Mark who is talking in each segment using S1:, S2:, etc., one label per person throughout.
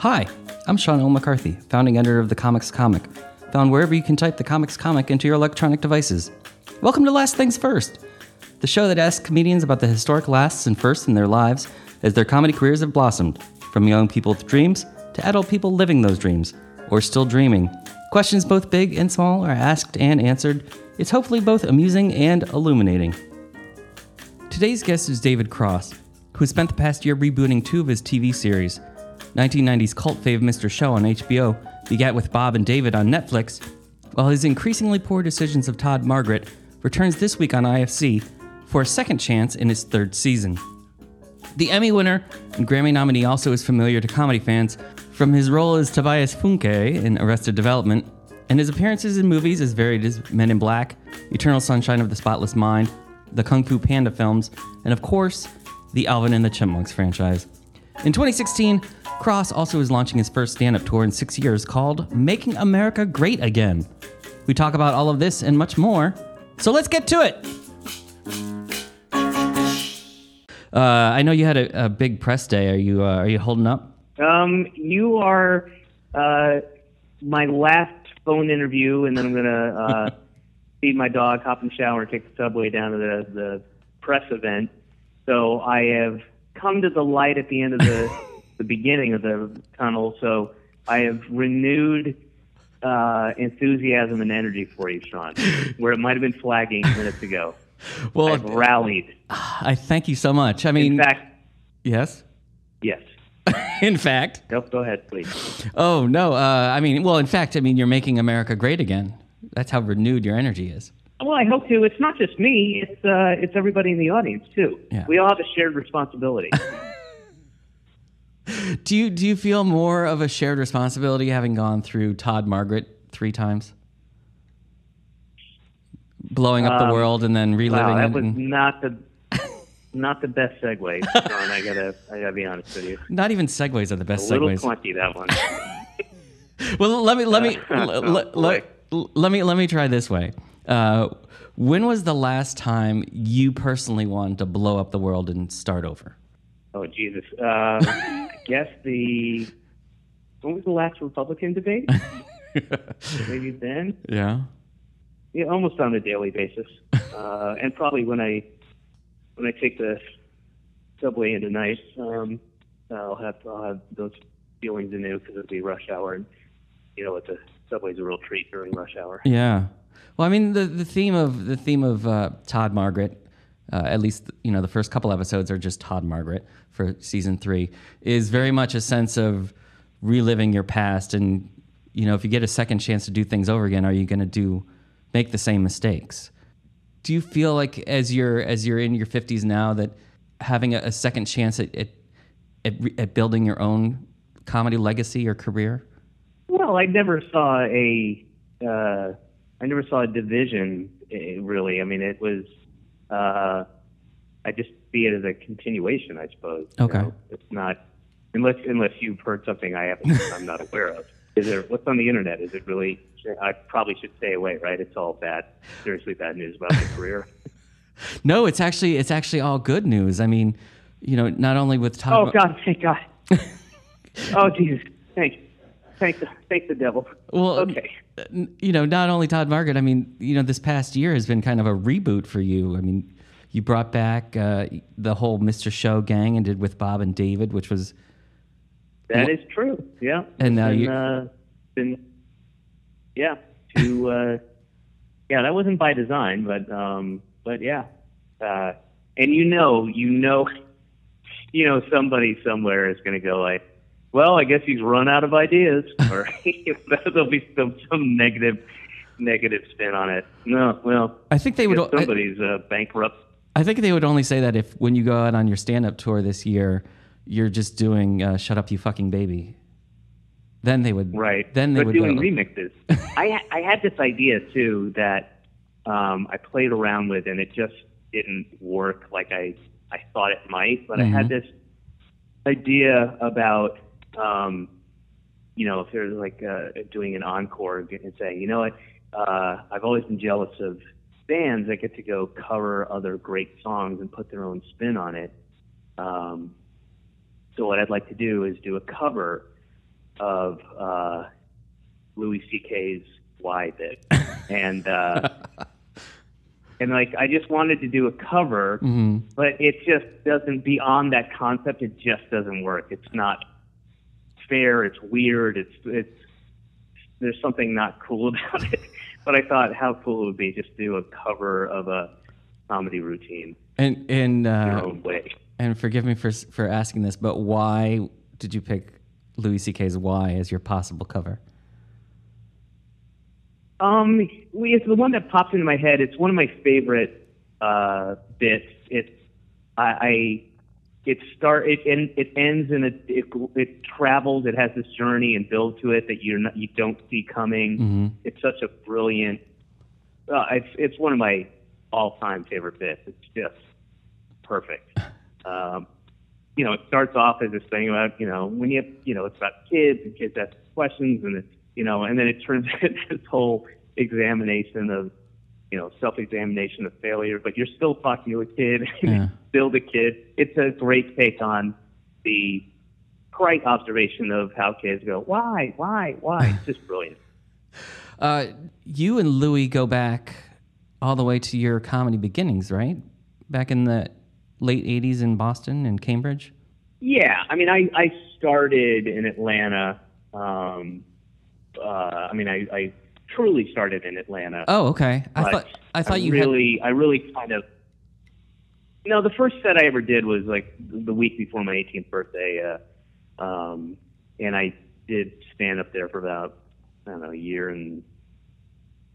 S1: Hi, I'm Sean L. McCarthy, founding editor of The Comics Comic, found wherever you can type The Comics Comic into your electronic devices. Welcome to Last Things First, the show that asks comedians about the historic lasts and firsts in their lives as their comedy careers have blossomed, from young people with dreams to adult people living those dreams, or still dreaming. Questions both big and small are asked and answered. It's hopefully both amusing and illuminating. Today's guest is David Cross, who spent the past year rebooting two of his TV series. 1990's cult fave Mr. Show on HBO begat with Bob and David on Netflix, while his increasingly poor decisions of Todd Margaret returns this week on IFC for a second chance in its third season. The Emmy winner and Grammy nominee also is familiar to comedy fans from his role as Tobias Funke in Arrested Development and his appearances in movies as varied as Men in Black, Eternal Sunshine of the Spotless Mind, the Kung Fu Panda films, and of course, the Alvin and the Chipmunks franchise. In 2016, Cross also is launching his first stand up tour in six years called Making America Great Again. We talk about all of this and much more, so let's get to it. Uh, I know you had a, a big press day. Are you uh, are you holding up?
S2: Um, you are uh, my last phone interview, and then I'm gonna uh, feed my dog, hop in the shower, and take the subway down to the the press event. So I have come to the light at the end of the the beginning of the tunnel. So I have renewed uh, enthusiasm and energy for you, Sean, where it might have been flagging minutes ago.
S1: Well,
S2: I've rallied.
S1: I thank you so much. I mean,
S2: In fact,
S1: yes.
S2: yes.
S1: In fact,
S2: Go, go ahead, please.
S1: oh no. Uh, I mean, well, in fact, I mean, you're making America great again. That's how renewed your energy is.
S2: Well, I hope to. It's not just me. It's uh, it's everybody in the audience too.
S1: Yeah.
S2: We all have a shared responsibility.
S1: Do you do you feel more of a shared responsibility having gone through Todd Margaret three times, blowing up the
S2: Um,
S1: world and then reliving
S2: wow, that
S1: it?
S2: was
S1: and-
S2: not the not the best segue, Sean. I gotta I gotta be honest with you.
S1: not even segues are the best.
S2: A little
S1: segues.
S2: clunky that one.
S1: Well, let me let me
S2: Uh,
S1: let,
S2: oh,
S1: let, let me let me try this way. Uh, when was the last time you personally wanted to blow up the world and start over?
S2: Oh Jesus. Uh, I guess the when was the last Republican debate? Maybe then.
S1: Yeah.
S2: Yeah, almost on a daily basis, uh, and probably when I when I take the subway in tonight, um, I'll have I'll have those feelings anew because it'll be rush hour, and you know what the subway's a real treat during rush hour.
S1: Yeah. Well, I mean, the, the theme of the theme of uh, Todd Margaret, uh, at least you know the first couple episodes are just Todd Margaret for season three, is very much a sense of reliving your past, and you know if you get a second chance to do things over again, are you going to do make the same mistakes? Do you feel like as you're as you're in your fifties now that having a, a second chance at at, at at building your own comedy legacy or career?
S2: Well, I never saw a uh, I never saw a division eh, really. I mean, it was uh, I just see it as a continuation, I suppose. you
S1: Okay.
S2: know? It's not unless unless you've heard something I haven't I'm not aware of. Is there what's on the internet? Is it really? I probably should stay away, right? It's all bad, seriously bad news about my career.
S1: No, it's actually it's actually all good news. I mean, you know, not only with Todd.
S2: Oh God, thank God. oh Jesus, thank, thank the thank the devil.
S1: Well,
S2: okay.
S1: you know, not only Todd Margaret. I mean, you know, this past year has been kind of a reboot for you. I mean, you brought back uh, the whole Mr. Show gang and did with Bob and David, which was
S2: That is true. Yeah.
S1: And now you-
S2: uh, been yeah to uh, yeah that wasn't by design, but um, but yeah, uh, and you know you know you know somebody somewhere is going to go like, well, I guess he's run out of ideas, or there'll be some some negative negative spin on it. No, well,
S1: I think they
S2: I
S1: would.
S2: guess
S1: I,
S2: somebody's uh, bankrupt.
S1: I think they would only say that if when you go out on your stand-up tour this year, you're just doing uh, "Shut Up, You Fucking Baby." Then they would.
S2: Right.
S1: Then they
S2: but
S1: would
S2: doing
S1: go,
S2: remixes. I I had this idea too that um, I played around with, and it just didn't work like I I thought it might. But I had this idea about um, you know if there's like uh, doing an encore and saying, you know what, uh, I've always been jealous of bands that get to go cover other great songs and put their own spin on it. Um, so what I'd like to do is do a cover of uh, Louis C.K.'s "Why" bit, and uh, and like I just wanted to do a cover,
S1: hmm
S2: but it just doesn't beyond that concept. It just doesn't work. It's not fair. It's weird. It's it's there's something not cool about it. But I thought how cool it would be just to do a cover of a comedy routine
S1: And and
S2: your
S1: uh,
S2: own way.
S1: and forgive me for for asking this, but why did you pick Louis C.K.'s "Why" as your possible cover?
S2: Um, we, it's the one that pops into my head. It's one of my favorite uh, bits. It, I, I, it start it and it ends in a it, it travels. It has this journey and build to it that you're not you don't see coming.
S1: hmm
S2: It's such a brilliant. Uh, it's it's one of my all time favorite bits. It's just perfect. Um, you know, it starts off as this thing about you know when you you know it's about kids and kids ask questions and it's you know and then it turns into this whole examination of you know self-examination of failure. But you're still talking to a kid,
S1: Yeah.
S2: still a kid. It's a great take on the right observation of how kids go why why why. It's just brilliant.
S1: Uh, you and Louis go back all the way to your comedy beginnings, right? Back in the late '80s in Boston and Cambridge.
S2: Yeah, I mean, I, I started in Atlanta. Um, uh, I mean, I, I truly started in Atlanta.
S1: Oh, okay. I thought I thought you had.
S2: really, I really kind of. No, the first set I ever did was like the week before my 18th birthday, uh, um, and I did stand up there for about I don't know a year and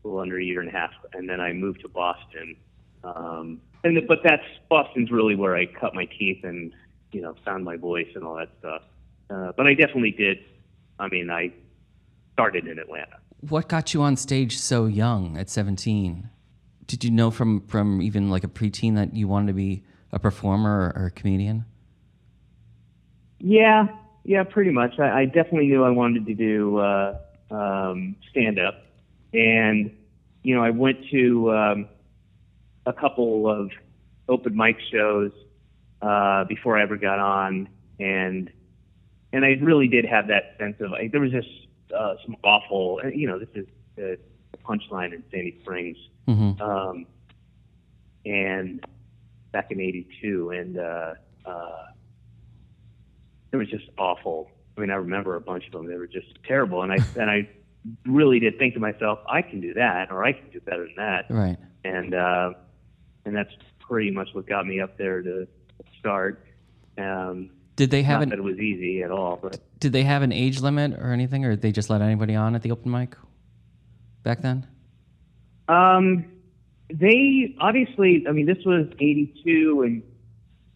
S2: a little under a year and a half, and then I moved to Boston. Um, and the, but that's Boston's really where I cut my teeth and you know found my voice and all that stuff. Uh, but I definitely did. I mean, I started in Atlanta.
S1: What got you on stage so young at 17? Did you know from from even like a preteen that you wanted to be a performer or, or a comedian?
S2: Yeah, yeah, pretty much. I, I definitely knew I wanted to do uh, um, stand up, and you know, I went to um, a couple of open mic shows uh, before I ever got on, and and I really did have that sense of like, there was just uh, some awful, you know, this is the punchline in Sandy Springs,
S1: Mm-hmm.
S2: um, and back in '82, and uh, uh, it was just awful. I mean, I remember a bunch of them; they were just terrible. And I and I really did think to myself, I can do that, or I can do better than that.
S1: Right.
S2: And uh, and that's pretty much what got me up there to start. Um,
S1: Did they have
S2: not
S1: an
S2: that it was easy at all, but
S1: Did they have an age limit or anything, or did they just let anybody on at the open mic back then?
S2: Um, they obviously, I mean, this was 82, and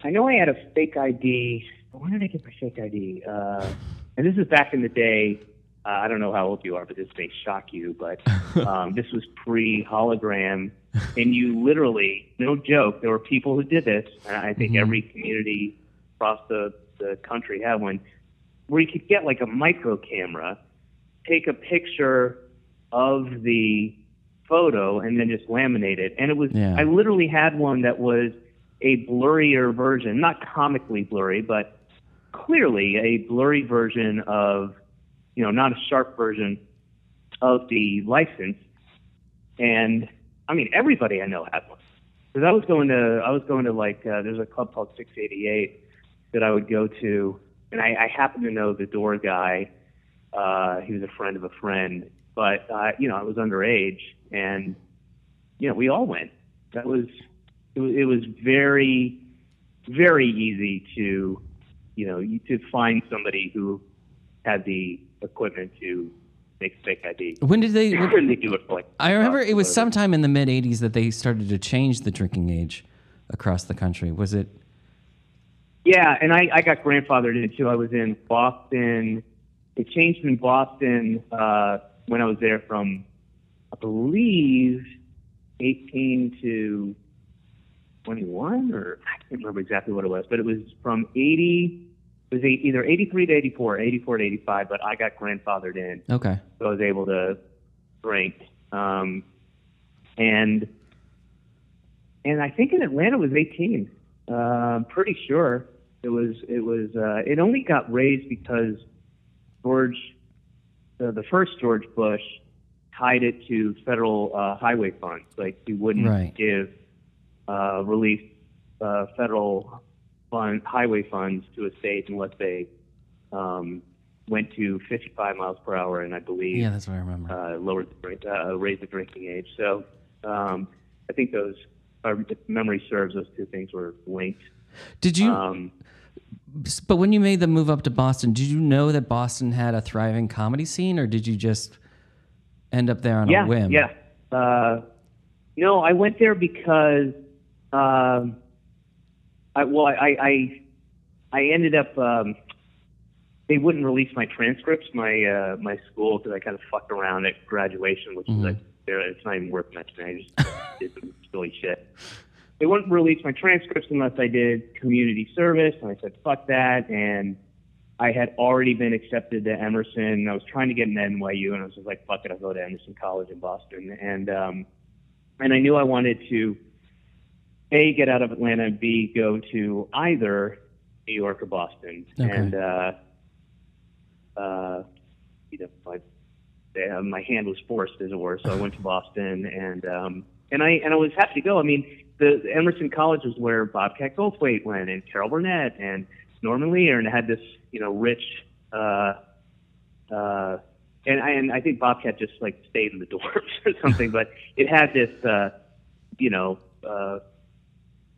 S2: I know I had a fake ID. When did I get my fake ID? Uh, and this is back in the day. Uh, I don't know how old you are, but this may shock you, but um, this was pre hologram. And you literally, no joke, there were people who did this, and I think
S1: Mhm.
S2: every community across the, the country had one, where you could get like a micro camera, take a picture of the photo and then just laminate it. And it was
S1: Yeah.
S2: I literally had one that was a blurrier version, not comically blurry, but clearly a blurry version of, you know, not a sharp version of the license. And I mean, everybody I know had one. Because I was going to, I was going to like, uh, there's a club called 688 that I would go to, and I, I happened to know the door guy. Uh, he was a friend of a friend, but uh, you know, I was underage, and you know, we all went. That was, it was, it was very, very easy to, you know, you- to find somebody who had the equipment to make fake ID.
S1: When did they? when-
S2: they do it for like.
S1: I remember it was sometime in the mid '80s that they started to change the drinking age across the country. Was it?
S2: Yeah, and I, I got grandfathered in too. I was in Boston. It changed in Boston uh, when I was there from, I believe, 18 to 21, or I can't remember exactly what it was, but it was from 80. It was either 83 to 84, 84 to 85, but I got grandfathered in
S1: Okay.
S2: so I was able to drink. Um, and and I think in Atlanta it was 18. Uh, I'm pretty sure it was. It was. Uh, it only got raised because George, uh, the first George Bush, tied it to federal uh, highway funds. Like he wouldn't
S1: Right.
S2: give uh, release uh, federal fund highway funds to a state unless they um, went to 55 miles per hour, and I believe
S1: Yeah, that's what I remember.
S2: uh, lowered the uh, raised the drinking age. So um, I think those, if memory serves, those two things were linked.
S1: did you?
S2: Um,
S1: but when you made the move up to Boston, did you know that Boston had a thriving comedy scene, or did you just end up there on
S2: yeah,
S1: a whim?
S2: yeah. Uh, no, I went there because, um, I, well, I, I, I ended up. Um, they wouldn't release my transcripts, my uh, my school, because I kind of fucked around at graduation, which is like, it's not even worth mentioning. I just did some silly shit. They wouldn't release my transcripts unless I did community service, and I said fuck that. And I had already been accepted to Emerson. I was trying to get an NYU, and I was just like, fuck it, I'll go to Emerson College in Boston. And um, and I knew I wanted to a get out of Atlanta, and b go to either New York or Boston.
S1: Okay.
S2: And uh, uh, you know, I, uh, my hand was forced, as it were. So I went to Boston, and um, and I and I was happy to go. I mean, the, the Emerson College was where Bobcat Goldthwait went, and Carol Burnett, and Norman Lear, and it had this you know rich. Uh, uh, and I, and I think Bobcat just like stayed in the dorms or something, but it had this, uh, you know, uh,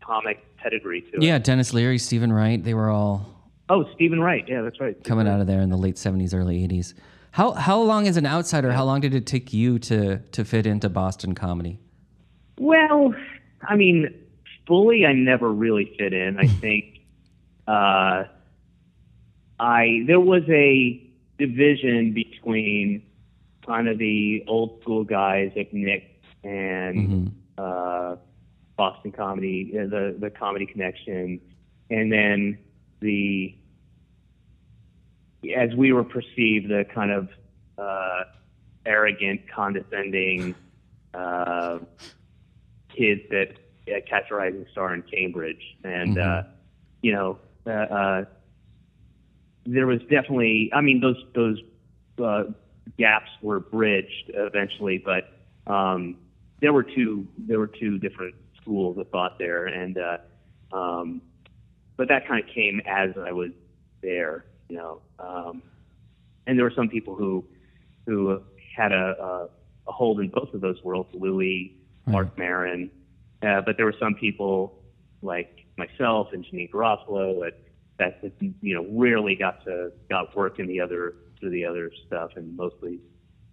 S2: comic pedigree to it.
S1: Yeah, Denis Leary, Stephen Wright, they were all
S2: Oh, Stephen Wright. Yeah, that's right.
S1: coming out of there in the late 70s, early 80s. How how long as an outsider, how long did it take you to to fit into Boston comedy?
S2: Well, I mean, fully, I never really fit in. I think uh, I there was a division between kind of the old school guys like Nick and uh, Boston comedy, uh, the the comedy connection, and then the as we were perceived, the kind of uh, arrogant, condescending uh, kids that uh, catch a rising star in Cambridge, and uh, you know, uh, uh, there was definitely. I mean, those those uh, gaps were bridged eventually, but um, there were two there were two different schools of thought there, and uh, um, but that kind of came as I was there, you know. Um, and there were some people who who had a, a, a hold in both of those worlds, Louis, Marc Maron, uh, but there were some people like myself and Janeane Garofalo that that you know rarely got to got work in the other to the other stuff, and mostly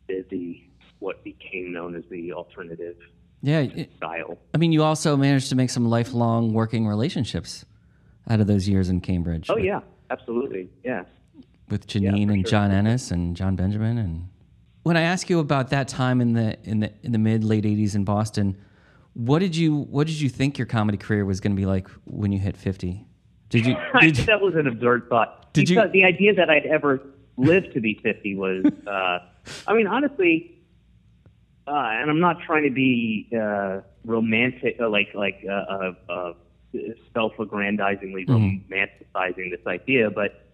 S2: did the what became known as the alternative
S1: Yeah, it-
S2: style.
S1: I mean, you also managed to make some lifelong working relationships out of those years in Cambridge.
S2: Oh
S1: with,
S2: yeah, absolutely, yeah.
S1: with Janeane
S2: for
S1: and
S2: sure.
S1: John Ennis and Jon Benjamin. And when I ask you about that time in the in the in the mid late '80s in Boston, what did you what did you think your comedy career was going to be like when you hit 50? Did you
S2: I
S1: did you,
S2: that was an absurd thought.
S1: Did you-
S2: the idea that I'd ever live to be 50 was, uh, I mean, honestly, uh, and I'm not trying to be uh, romantic, uh, like like uh, uh, uh, self-aggrandizingly romanticizing this idea, but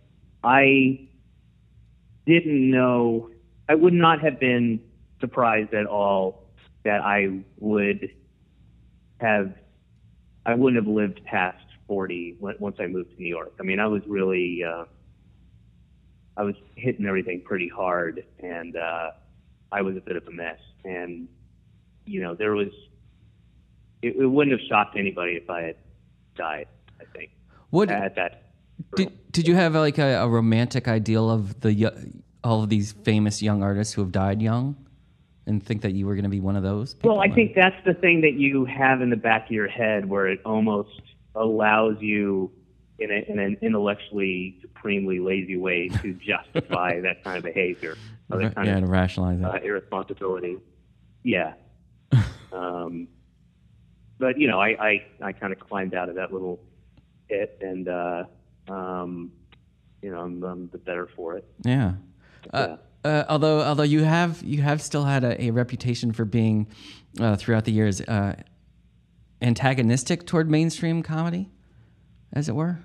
S2: I didn't know. I would not have been surprised at all that I would have I wouldn't have lived past 40 once I moved to New York. I mean, I was really, uh, I was hitting everything pretty hard, and uh, I was a bit of a mess. And you know, there was, it, it wouldn't have shocked anybody if I had died. I think
S1: what
S2: at that.
S1: did, did you have like a, a romantic ideal of the all of these famous young artists who have died young, and think that you were going to be one of those?
S2: Well, I think that's the thing that you have in the back of your head where it almost allows you, in, a, in an intellectually supremely lazy way, to justify that kind of behavior, or that kind
S1: yeah,
S2: of
S1: to rationalize it.
S2: uh, irresponsibility. Yeah. um, but you know, I I, I kind of climbed out of that little pit, and uh, um, you know, I'm, I'm the better for it.
S1: Yeah. Uh, uh, although although you have you have still had a, a reputation for being uh, throughout the years uh, antagonistic toward mainstream comedy, as it were.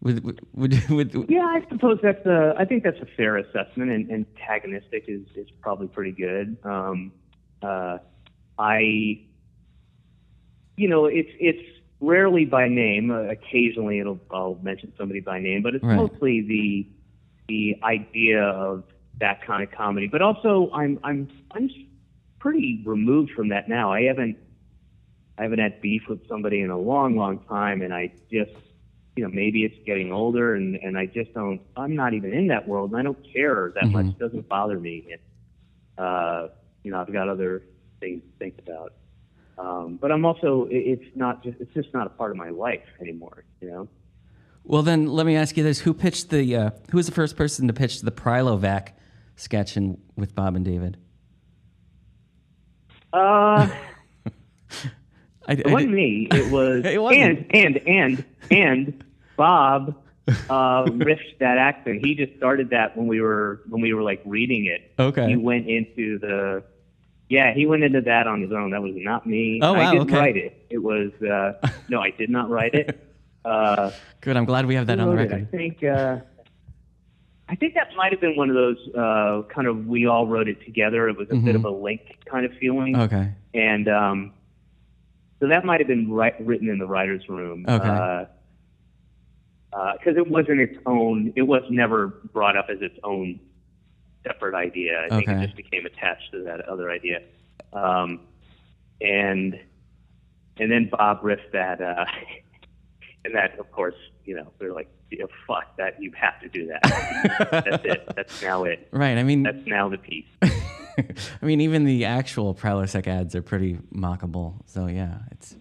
S1: Would, would, would, would,
S2: Yeah, I suppose that's a. I think that's a fair assessment, and antagonistic is is probably pretty good. Um, uh, I, you know, it's it's rarely by name. Uh, occasionally, it'll I'll mention somebody by name, but it's
S1: Right.
S2: mostly the the idea of that kind of comedy. But also, I'm I'm I'm pretty removed from that now. I haven't I haven't had beef with somebody in a long, long time, and I just you know, maybe it's getting older and, and I just don't, I'm not even in that world and I don't care that much. It doesn't bother me. It, uh, you know, I've got other things to think about. Um, but I'm also, it- it's not just, it's just not a part of my life anymore, you know?
S1: Well, then let me ask you this: Who pitched the? Uh, who was the first person to pitch the Prilovac sketch in, with Bob and David?
S2: Uh,
S1: I,
S2: it wasn't me. It was,
S1: It
S2: and, and, and, and Bob, uh, riffed that accent. He just started that when we were, when we were like reading it.
S1: Okay.
S2: He went into the, yeah, he went into that on his own. That was not me.
S1: Oh, wow,
S2: I didn't
S1: okay.
S2: write it. It was, uh, no, I did not write it. Uh,
S1: Good. I'm glad we have that on the record.
S2: I think, uh, I think that might have been one of those, uh, kind of, we all wrote it together. It was a bit of a link kind of feeling
S1: Okay.
S2: and um, so that might have been ri- written in the writers' room.
S1: Okay.
S2: Because it wasn't its own. It was never brought up as its own separate idea. I think it just became attached to that other idea. Um, and and then Bob riffed that, uh, and that of course, you know, they're like, yeah, fuck that. You have to do that. That's it. That's now it.
S1: Right. I mean,
S2: That's now the piece.
S1: I mean, even the actual Prilosec ads are pretty mockable. So yeah, it's.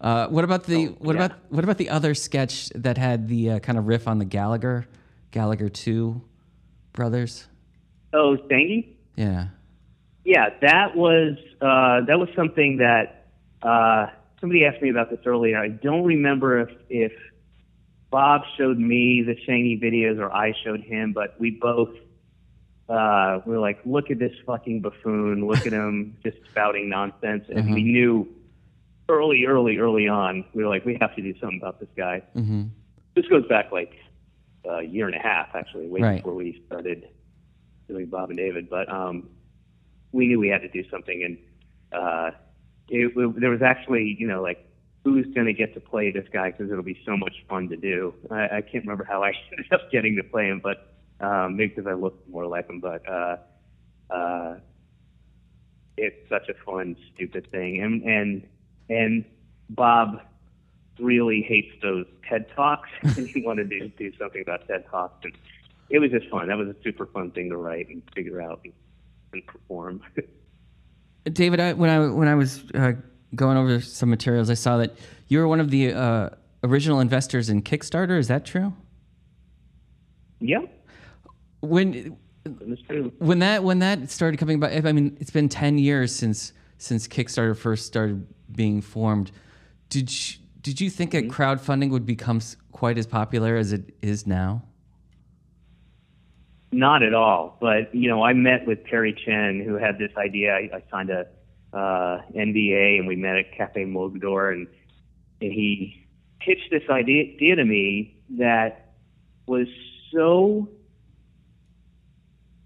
S1: Uh, what about the what
S2: yeah.
S1: about what about the other sketch that had the uh, kind of riff on the Gallagher, Gallagher two brothers?
S2: Oh, Stangy.
S1: Yeah.
S2: Yeah, that was uh, that was something that uh, somebody asked me about this earlier. I don't remember if if Bob showed me the Shangy videos or I showed him, but we both uh, were like, "Look at this fucking buffoon! Look at him just spouting nonsense!" And we knew early, early, early on, we were like, "We have to do something about this guy."
S1: hmm
S2: This goes back like a year and a half, actually, way
S1: Right.
S2: before we started doing Bob and David. But um, we knew we had to do something, and uh, it, it, there was actually, you know, like who's going to get to play this guy because it'll be so much fun to do. I, I can't remember how I ended up getting to play him, but um, maybe because I looked more like him. But uh, uh, it's such a fun, stupid thing, and and and Bob really hates those TED Talks, and he wanted to do something about TED Talks, and it was just fun. That was a super fun thing to write and figure out and, and perform.
S1: David, I, when I when I was uh, going over some materials, I saw that you were one of the uh, original investors in Kickstarter. Is that true?
S2: yeah,
S1: When when that when that started coming about, I mean, it's been ten years since since Kickstarter first started being formed. Did you, did you think that crowdfunding would become quite as popular as it is now?
S2: Not at all. But you know, I met with Perry Chen, who had this idea. I, I signed a uh, NDA, and we met at Cafe Mogador, and, and he pitched this idea, to me that was so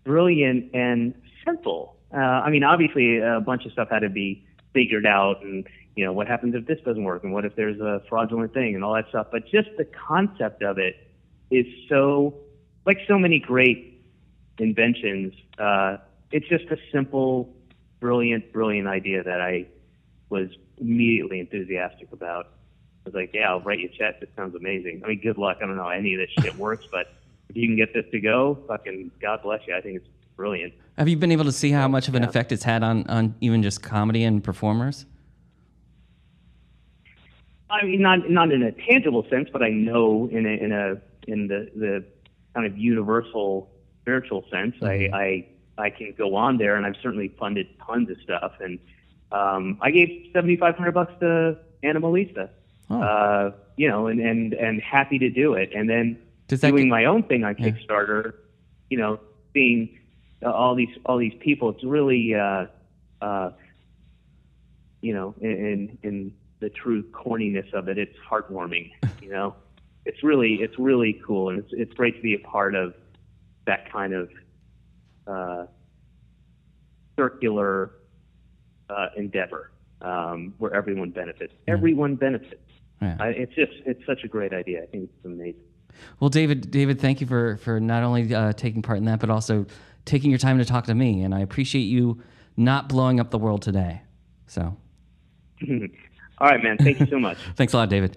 S2: brilliant and simple. Uh, I mean, obviously, a bunch of stuff had to be figured out, and you know, what happens if this doesn't work, and what if there's a fraudulent thing, and all that stuff. But just the concept of it is so, like so many great inventions. Uh, it's just a simple, brilliant, brilliant idea that I was immediately enthusiastic about. I was like, yeah, I'll write you a check. This sounds amazing. I mean, good luck. I don't know how any of this shit works, but if you can get this to go, fucking God bless you. I think it's brilliant.
S1: Have you been able to see how much of an effect it's had on on even just comedy and performers?
S2: I mean, not not in a tangible sense, but I know in a in a in the the kind of universal spiritual sense, I I I can go on there, and I've certainly funded tons of stuff, and um, I gave seventy five hundred bucks to Anomalisa,
S1: Oh.
S2: uh, you know, and and and happy to do it, and then doing
S1: get-
S2: my own thing on Kickstarter, you know, seeing uh, all these all these people, it's really uh, uh, you know, in in the true corniness of it, it's heartwarming, you know. it's really it's really cool, and it's it's great to be a part of that kind of uh, circular uh, endeavor um, where everyone benefits. Everyone benefits.
S1: Yeah.
S2: I, it's just it's such a great idea. I think it's amazing.
S1: Well, David, David, thank you for for not only uh, taking part in that, but also taking your time to talk to me, and I appreciate you not blowing up the world today. So,
S2: All right, man. Thank you so much.
S1: thanks a lot, David.